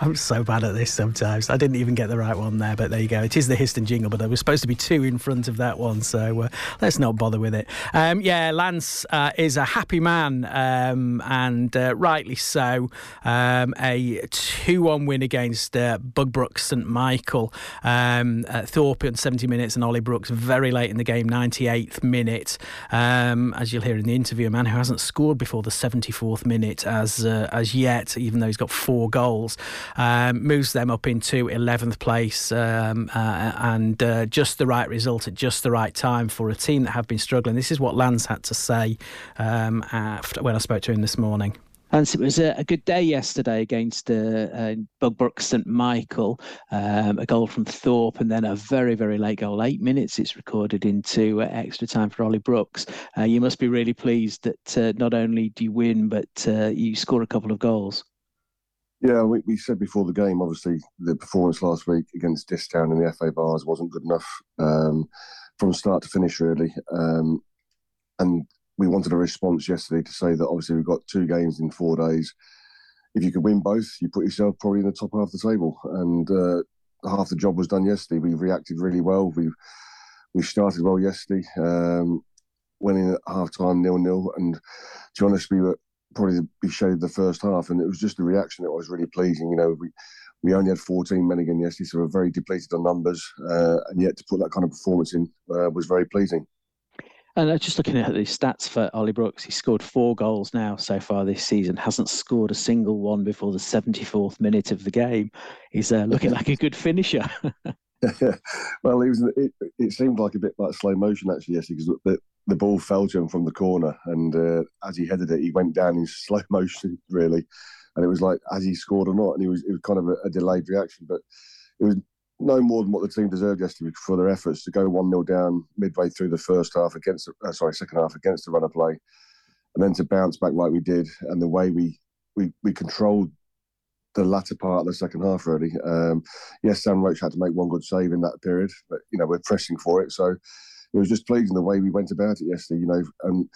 I'm so bad at this sometimes. I didn't even get the right one there, but there you go. It is the Histon jingle, but there was supposed to be two in front of that one, so uh, let's not bother with it. Um, yeah, Lance uh, is a happy man, um, and uh, rightly so. Um, a 2 1 win against uh, Bugbrooke St Michael. Um, Thorpe in 70 minutes, and Ollie Brooks very late in the game, 98th minute. Um, as you'll hear in the interview, a man who hasn't scored before the 74th minute as, uh, as yet, even though he's got four goals um, moves them up into 11th place um, uh, and uh, just the right result at just the right time for a team that have been struggling. This is what Lance had to say um, after, when I spoke to him this morning. And it was a, a, good day yesterday against uh, uh, Bugbrooke St Michael. Um, a goal from Thorpe and then a very, very late goal. Eight minutes it's recorded into uh, extra time for Ollie Brooks. Uh, you must be really pleased that uh, not only do you win, but uh, you score a couple of goals. Yeah, we, we said before the game, obviously, the performance last week against Distown in the FA Vase wasn't good enough um, from start to finish, really. Um, and we wanted a response yesterday to say that obviously we've got two games in four days. If you could win both, you put yourself probably in the top half of the table. And uh, half the job was done yesterday. We reacted really well. We we started well yesterday. Um, went in at half time nil nil. And to be honest, we were probably be shaded the first half, and it was just the reaction that was really pleasing. You know, we we only had 14 men again yesterday, so we're very depleted on numbers, uh, and yet to put that kind of performance in uh, was very pleasing. And just looking at the stats for Ollie Brooks, he scored four goals now so far this season. Hasn't scored a single one before the 74th minute of the game. He's uh, looking like a good finisher. well, he was. It, it, seemed like a bit like slow motion actually, yes, because the, ball fell to him from the corner, and uh, as he headed it, he went down in slow motion, really. And it was like, has he scored or not? And he was, it was kind of a, a delayed reaction, but it was no more than what the team deserved yesterday for their efforts to go one 0 down midway through the first half against, uh, sorry, second half against the runner play, and then to bounce back like we did, and the way we we we controlled the latter part of the second half. Really, um, yes, Sam Roach had to make one good save in that period, but you know we're pressing for it, so it was just pleasing the way we went about it yesterday. You know, and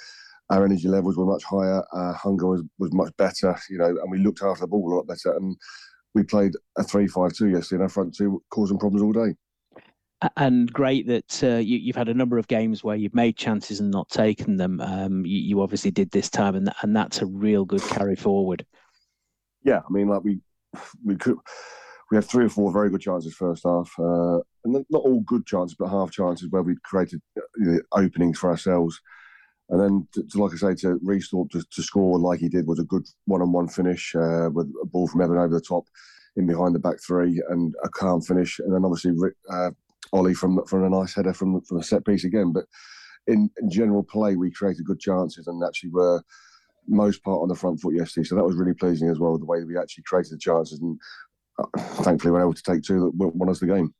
our energy levels were much higher, our hunger was, was much better. You know, and we looked after the ball a lot better. And we played a three-five-two yesterday, and our front two causing problems all day. And great that uh, you, have had a number of games where you've made chances and not taken them. Um, you, you, obviously did this time, and and that's a real good carry forward. Yeah, I mean, like we we could we had three or four very good chances first half, uh, and not all good chances, but half chances where we created uh, openings for ourselves. And then, to, to, like I say, to restart to, to, score like he did was a good one-on-one finish uh, with a ball from Evan over the top, in behind the back three, and a calm finish. And then obviously uh, Ollie from from a nice header from from a set piece again. But in, in general play, we created good chances and actually were most part on the front foot yesterday. So that was really pleasing as well, the way that we actually created the chances and thankfully we're able to take two that won us the game.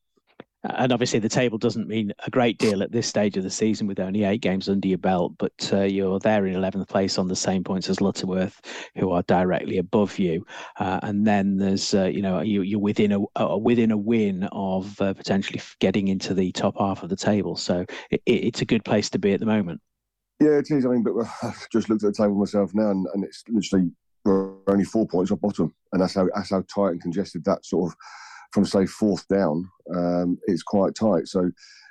And obviously, the table doesn't mean a great deal at this stage of the season with only eight games under your belt, but uh, you're there in 11th place on the same points as Lutterworth, who are directly above you. Uh, and then there's, uh, you know, you, are within a within a win of uh, potentially getting into the top half of the table. So it, it's a good place to be at the moment. Yeah, it is. I mean, but I've just looked at the table myself now, and, and it's literally only four points off bottom, and that's how that's how tight and congested that sort of from say fourth down. Um, it's quite tight. So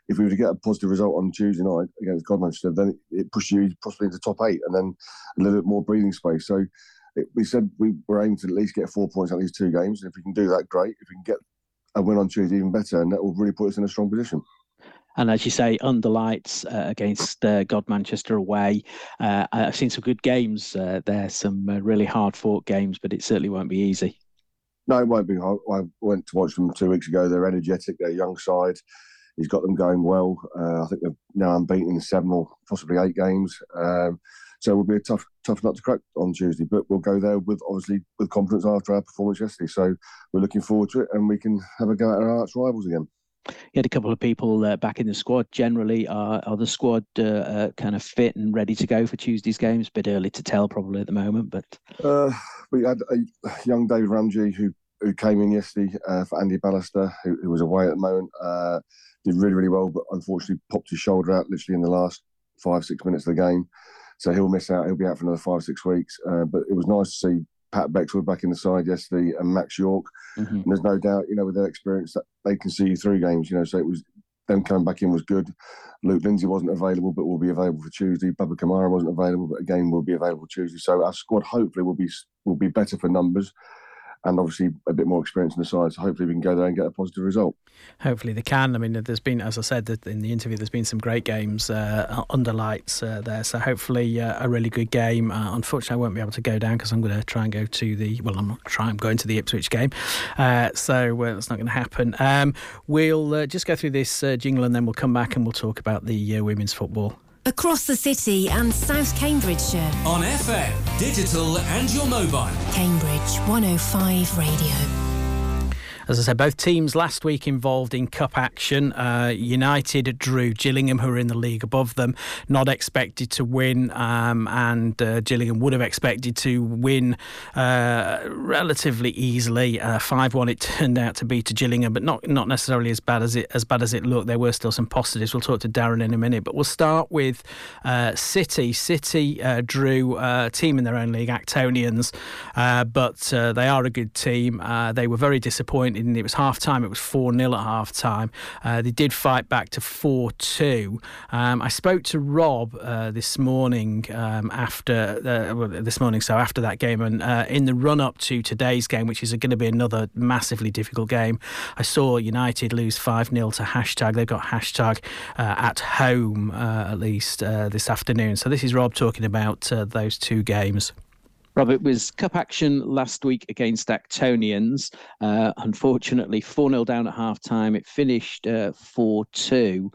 if we were to get a positive result on Tuesday night against Godmanchester, then it pushes you possibly into top eight, and then a little bit more breathing space. So it, we said we were aiming to at least get four points out of these two games. and If we can do that, great. If we can get a win on Tuesday, even better, and that will really put us in a strong position. And as you say, under lights uh, against uh, Godmanchester away. Uh, I've seen some good games uh, there, some uh, really hard fought games, but it certainly won't be easy. No, it won't be. I, I went to watch them two weeks ago. They're energetic, they're young side. He's got them going well. I think they're now unbeaten in seven or possibly eight games. Um, so it will be a tough, tough nut to crack on Tuesday. But we'll go there with obviously with confidence after our performance yesterday. So we're looking forward to it, and we can have a go at our arch rivals again you had a couple of people uh, back in the squad. Generally, are, are the squad uh, uh, kind of fit and ready to go for Tuesday's games? A bit early to tell, probably at the moment. But uh, we had a young David Ramsey who who came in yesterday uh, for Andy Ballister, who, who, was away at the moment. Uh, did really really well, but unfortunately popped his shoulder out literally in the last five six minutes of the game. So he'll miss out. He'll be out for another five six weeks. but it was nice to see Pat Bexwood back in the side yesterday and Max York. Mm-hmm. And there's no doubt, you know, with their experience that they can see you through games. You know, so it was them coming back in was good. Luke Lindsay wasn't available, but will be available for Tuesday. Baba Kamara wasn't available, but again will be available Tuesday. So our squad hopefully will be will be better for numbers and obviously a bit more experience on the side. So hopefully we can go there and get a positive result. Hopefully they can. I mean, there's been, as I said in the interview, there's been some great games uh, under lights uh, there. So hopefully uh, a really good game. Uh, unfortunately, I won't be able to go down because I'm going to try and go to the. Well, I'm not trying. I'm going to the Ipswich game, uh, so uh, that's not going to happen. Um, we'll just go through this jingle and then we'll come back and we'll talk about the women's football across the city and South Cambridgeshire. On FM, digital and your mobile. Cambridge 105 Radio. As I said, both teams last week involved in cup action. Uh, United drew Gillingham, who are in the league above them, not expected to win, um, and uh, Gillingham would have expected to win uh, relatively easily. Uh, Five one, it turned out to be to Gillingham, but not not necessarily as bad as it as bad as it looked. There were still some positives. We'll talk to Darren in a minute, but we'll start with uh, City. City uh, drew a team in their own league, Actonians, but they are a good team. they were very disappointed it was half time. It was 4 0 at half time. Uh, they did fight back to 4 2. Um, I spoke to Rob uh, this morning um, after uh, well, this morning, so after that game, and uh, in the run up to today's game, which is going to be another massively difficult game, I saw United lose 5 0 to hashtag. They've got hashtag uh, at home at least this afternoon. So this is Rob talking about those two games. Robert was cup action last week against Actonians. Uh, unfortunately, 4 0 down at half time. It finished uh, 4 uh, 2.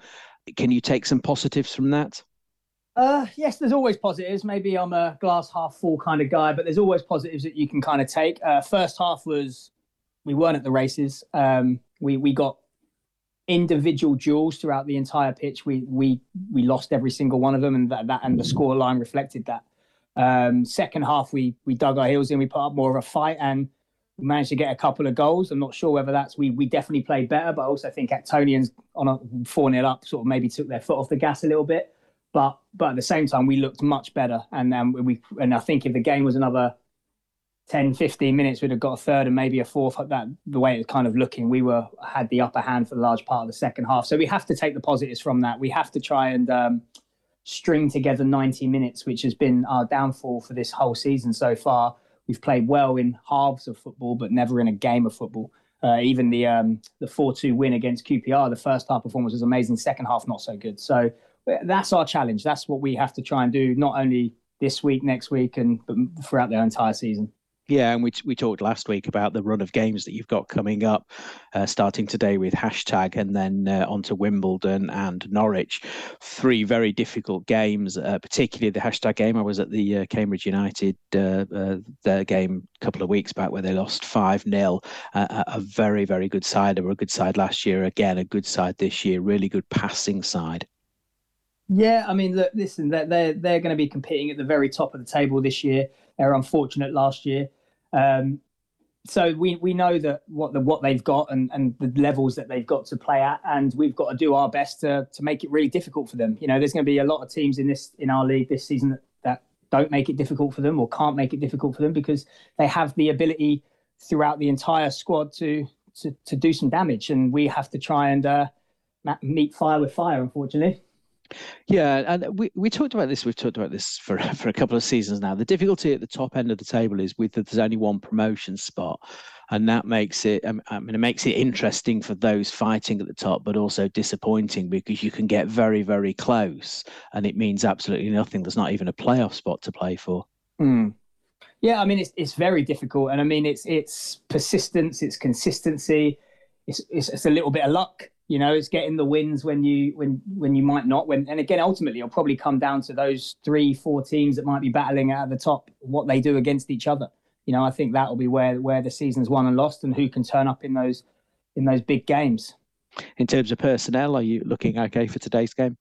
Can you take some positives from that? Uh, yes, there's always positives. Maybe I'm a glass half full kind of guy, but there's always positives that you can kind of take. Uh, first half was we weren't at the races. Um, we we got individual duels throughout the entire pitch. We we we lost every single one of them, and that, that and the score line reflected that. Um, second half, we we dug our heels in, we put up more of a fight, and we managed to get a couple of goals. I'm not sure whether that's we we definitely played better, but I also think Actonians on a four 0 up sort of maybe took their foot off the gas a little bit. But but at the same time, we looked much better, and then we and I think if the game was another 10, 15 minutes, we'd have got a third and maybe a fourth. That the way it was kind of looking, we were had the upper hand for the large part of the second half. So we have to take the positives from that. We have to try and um, string together 90 minutes, which has been our downfall for this whole season so far. We've played well in halves of football, but never in a game of football. Uh, even the um, the four two win against QPR, the first half performance was amazing. Second half, not so good. So that's our challenge. That's what we have to try and do, not only this week, next week, and but throughout the entire season. Yeah, and we we talked last week about the run of games that you've got coming up, uh, starting today with hashtag and then uh, on to Wimbledon and Norwich. Three very difficult games, uh, particularly the hashtag game. I was at the uh, Cambridge United uh, uh, their game a couple of weeks back where they lost 5 0. a very, very good side. They were a good side last year. Again, a good side this year. Really good passing side. Yeah, I mean, look, listen, they're, they're, they're going to be competing at the very top of the table this year. They're unfortunate last year. Um, so we we know that what the what they've got and and the levels that they've got to play at, and we've got to do our best to to make it really difficult for them. You know, there's going to be a lot of teams in this in our league this season that, that don't make it difficult for them or can't make it difficult for them because they have the ability throughout the entire squad to to to do some damage, and we have to try and uh, meet fire with fire, unfortunately. Yeah, and we, we talked about this. We've talked about this for for a couple of seasons now. The difficulty at the top end of the table is with that there's only one promotion spot, and that makes it. I mean, it makes it interesting for those fighting at the top, but also disappointing because you can get very very close, and it means absolutely nothing. There's not even a playoff spot to play for. Mm. Yeah, I mean it's it's very difficult, and I mean it's it's persistence, it's consistency, it's it's, it's a little bit of luck you know, it's getting the wins when you when when you might not. When and again, ultimately, it'll probably come down to those three, four teams that might be battling at the top, what they do against each other. You know, I think that will be where where the season's won and lost, and who can turn up in those in those big games. In terms of personnel, are you looking okay for today's game?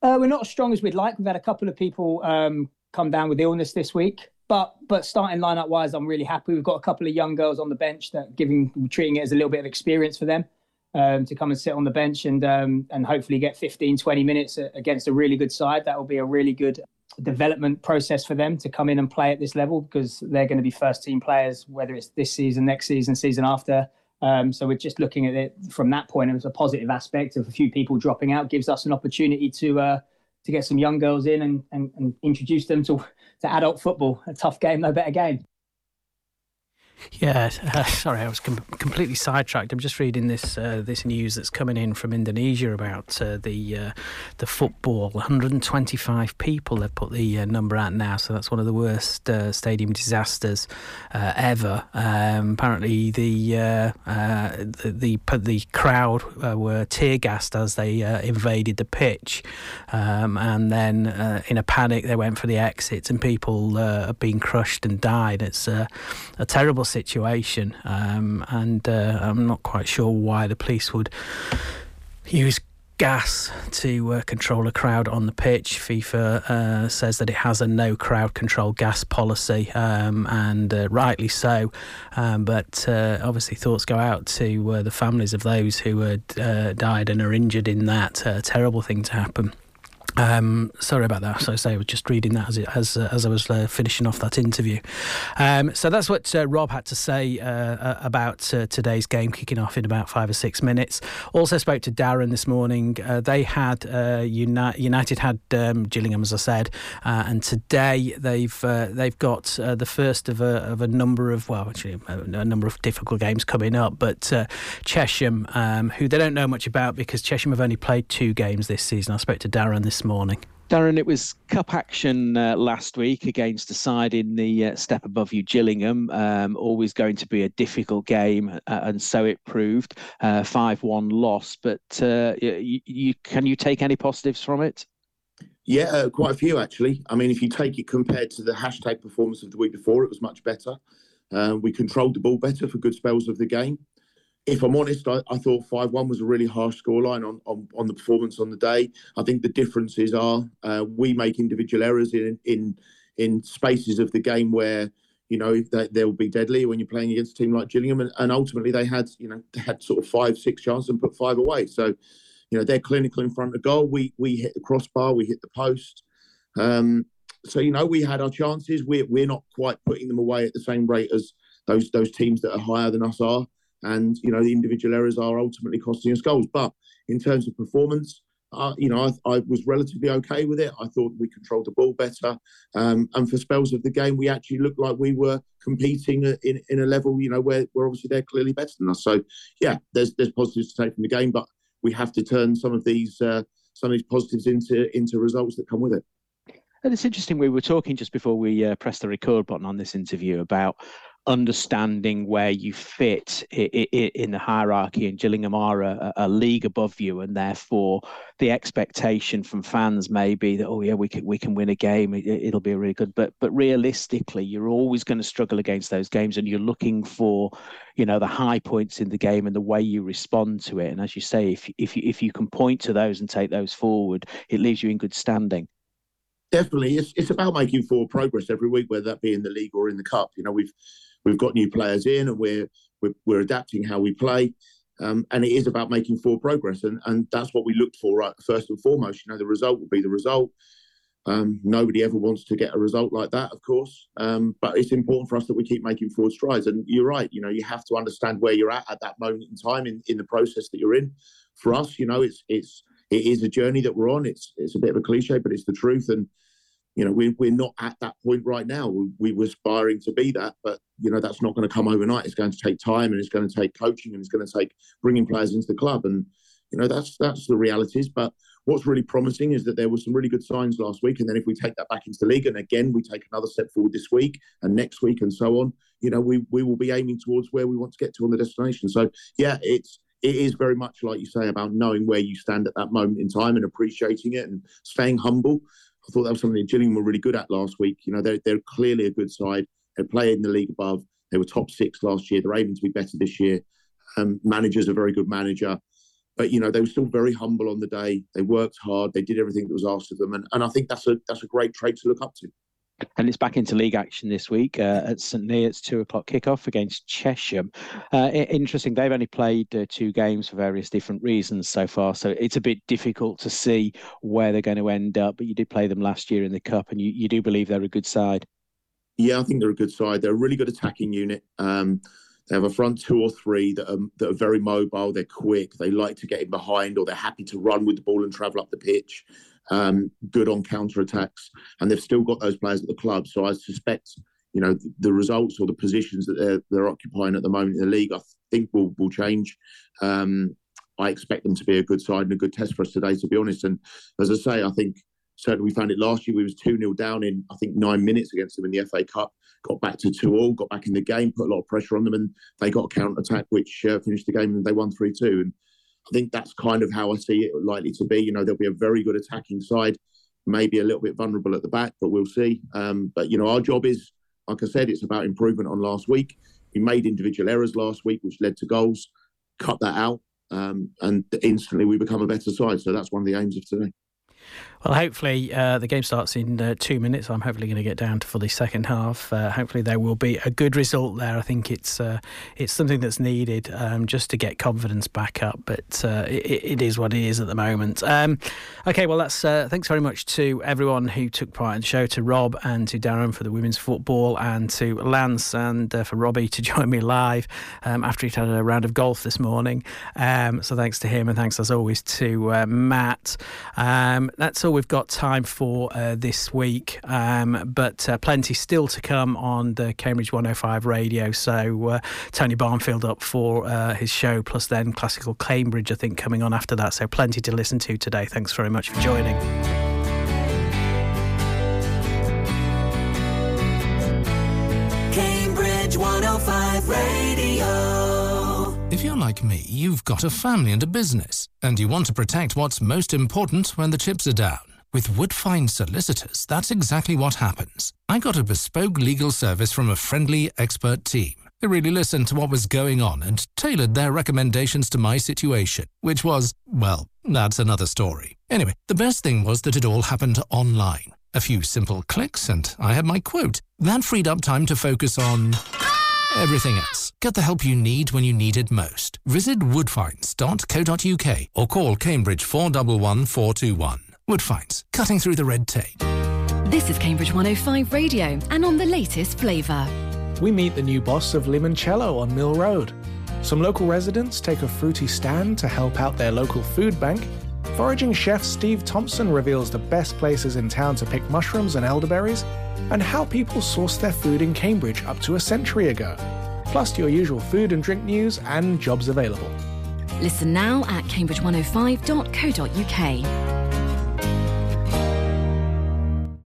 Uh, we're not as strong as we'd like. We've had a couple of people um, come down with illness this week, but but starting lineup wise, I'm really happy. We've got a couple of young girls on the bench that giving treating it as a little bit of experience for them um, to come and sit on the bench and um, and hopefully get 15, 20 minutes against a really good side. That will be a really good development process for them to come in and play at this level because they're going to be first team players, whether it's this season, next season, season after. Um, so we're just looking at it from that point. It was a positive aspect of a few people dropping out gives us an opportunity to uh, to get some young girls in and, and, and introduce them to to adult football. A tough game, no better game. Yeah, uh, sorry, I was com- completely sidetracked. I'm just reading this uh, this news that's coming in from Indonesia about uh, the uh, the football. 125 people they've put the uh, number out now, so that's one of the worst uh, stadium disasters ever. Um, apparently, the, the, the the crowd were tear gassed as they invaded the pitch, um, and then in a panic they went for the exits, and people have been crushed and died. It's a terrible situation, um, and uh, I'm not quite sure why the police would use gas to uh, control a crowd on the pitch. FIFA uh, says that it has a no crowd control gas policy, um, and uh, rightly so. Um, but uh, obviously, thoughts go out to uh, the families of those who had uh, died and are injured in that terrible thing to happen. Um, sorry about that. So I say I was just reading that as it, as uh, as I was uh, finishing off that interview. Um, so that's what uh, Rob had to say uh, uh, about uh, today's game kicking off in about five or six minutes. Also spoke to Darren this morning. they had Uni- United had um, Gillingham, as I said, and today they've they've got the first of a of a number of well, actually a, a number of difficult games coming up. But Chesham, um, who they don't know much about because Chesham have only played two games this season. I spoke to Darren this morning? Darren, it was cup action uh, last week against a side in the uh, step above you, Gillingham. Um, always going to be a difficult game, uh, and so it proved. Uh, five-one loss, but uh, you, you, can you take any positives from it? Yeah, uh, quite a few actually. I mean, if you take it compared to the hashtag performance of the week before, it was much better. we controlled the ball better for good spells of the game if I'm honest, I, I thought 5 1 was a really harsh scoreline on, on, on the performance on the day. I think the differences are uh, we make individual errors in, in, in spaces of the game where you know they, they'll be deadly when you're playing against a team like Gillingham, and, and ultimately they had you know they had sort of five six chances and put five away. So you know they're clinical in front of goal. We we hit the crossbar, we hit the post. Um, so you know we had our chances. We're we're not quite putting them away at the same rate as those those teams that are higher than us are and you know the individual errors are ultimately costing us goals. But in terms of performance, uh, you know, I, I, was relatively okay with it. I thought we controlled the ball better, um, and for spells of the game, we actually looked like we were competing in, in a level, you know, where, where obviously they're clearly better than us. So, yeah, there's there's positives to take from the game, but we have to turn some of these uh, some of these positives into into results that come with it. And it's interesting. We were talking just before we uh, pressed the record button on this interview about understanding where you fit in the hierarchy and Gillingham are a, a, league above you and therefore the expectation from fans may be that oh yeah we can we can win a game it, will be really good. But but realistically you're always going to struggle against those games and you're looking for you know the high points in the game and the way you respond to it. And as you say if if you, if you can point to those and take those forward it leaves you in good standing. Definitely. It's, it's about making forward progress every week whether that be in the league or in the cup. You know we've we've got new players in and we're we're, we're adapting how we play. Um, and it is about making forward progress, and, and that's what we looked for right, first and foremost. You know, the result will be the result. Um, nobody ever wants to get a result like that, of course, um, but it's important for us that we keep making forward strides. And you're right, you know, you have to understand where you're at at that moment in time in, in the process that you're in. For us, you know, it's it's it is a journey that we're on. It's it's a bit of a cliche, but it's the truth. And you know, we, we're not at that point right now. We, we were aspiring to be that, but, you know, that's not going to come overnight. It's going to take time and it's going to take coaching and it's going to take bringing players into the club. And, you know, that's that's the realities. But what's really promising is that there were some really good signs last week. And then if we take that back into the league and again, we take another step forward this week and next week and so on, you know, we, we will be aiming towards where we want to get to on the destination. So, yeah, it's, it is very much like you say about knowing where you stand at that moment in time and appreciating it and staying humble. I thought that was something that Gillingham were really good at last week. You know, they're, they're clearly a good side. They play in the league above. They were top six last year. They're aiming to be better this year. Um, manager's a very good manager. But, you know, they were still very humble on the day. They worked hard. They did everything that was asked of them. And, and I think that's a, that's a great trait to look up to. And it's back into league action this week uh, at St Neots, two o'clock kickoff against Chesham. Uh, interesting, they've only played uh, two games for various different reasons so far, so it's a bit difficult to see where they're going to end up. But you did play them last year in the cup, and you, you do believe they're a good side. Yeah, I think they're a good side. They're a really good attacking unit. Um, they have a front two or three that are, that are very mobile. They're quick. They like to get in behind, or they're happy to run with the ball and travel up the pitch um, good on counter attacks, and they've still got those players at the club. So I suspect, you know, the results or the positions that they're they're occupying at the moment in the league, I think will will change. Um, I expect them to be a good side and a good test for us today, to be honest. And as I say, I think certainly we found it last year. We was two 0 down in I think nine minutes against them in the FA Cup. Got back to two all, got back in the game, put a lot of pressure on them, and they got a counter attack which uh, finished the game and they won three two. And I think that's kind of how I see it likely to be. You know, there'll be a very good attacking side, maybe a little bit vulnerable at the back, but we'll see. Um, but you know, our job is, like I said, it's about improvement on last week. We made individual errors last week, which led to goals. Cut that out, um, and instantly we become a better side. So that's one of the aims of today. Well, hopefully uh, the game starts in uh, two minutes. I'm hopefully going to get down to for the second half. Uh, hopefully there will be a good result there. I think it's uh, it's something that's needed um, just to get confidence back up. But uh, it, it is what it is at the moment. Um, okay, well that's uh, thanks very much to everyone who took part in the show, to Rob and to Darren for the women's football, and to Lance and for Robbie to join me live um, after he'd had a round of golf this morning. Um, so thanks to him and thanks as always to Matt. That's all we've got time for uh, this week, um, but uh, plenty still to come on the Cambridge 105 radio. So uh, Tony Barnfield up for uh, his show, plus then Classical Cambridge, I think, coming on after that. So plenty to listen to today. Thanks very much for joining. Like me, you've got a family and a business, and you want to protect what's most important when the chips are down. With Woodfine Solicitors, that's exactly what happens. I got a bespoke legal service from a friendly, expert team. They really listened to what was going on and tailored their recommendations to my situation, which was, well, that's another story. Anyway, the best thing was that it all happened online. A few simple clicks and I had my quote. That freed up time to focus on everything else. Get the help you need when you need it most. Visit woodfines.co.uk or call Cambridge 411 421. Woodfines, cutting through the red tape. This is Cambridge 105 Radio and on the latest flavour. We meet the new boss of Limoncello on Mill Road. Some local residents take a fruity stand to help out their local food bank. Foraging chef Steve Thompson reveals the best places in town to pick mushrooms and elderberries, and how people sourced their food in Cambridge up to a century ago. Plus, your usual food and drink news and jobs available. Listen now at cambridge105.co.uk.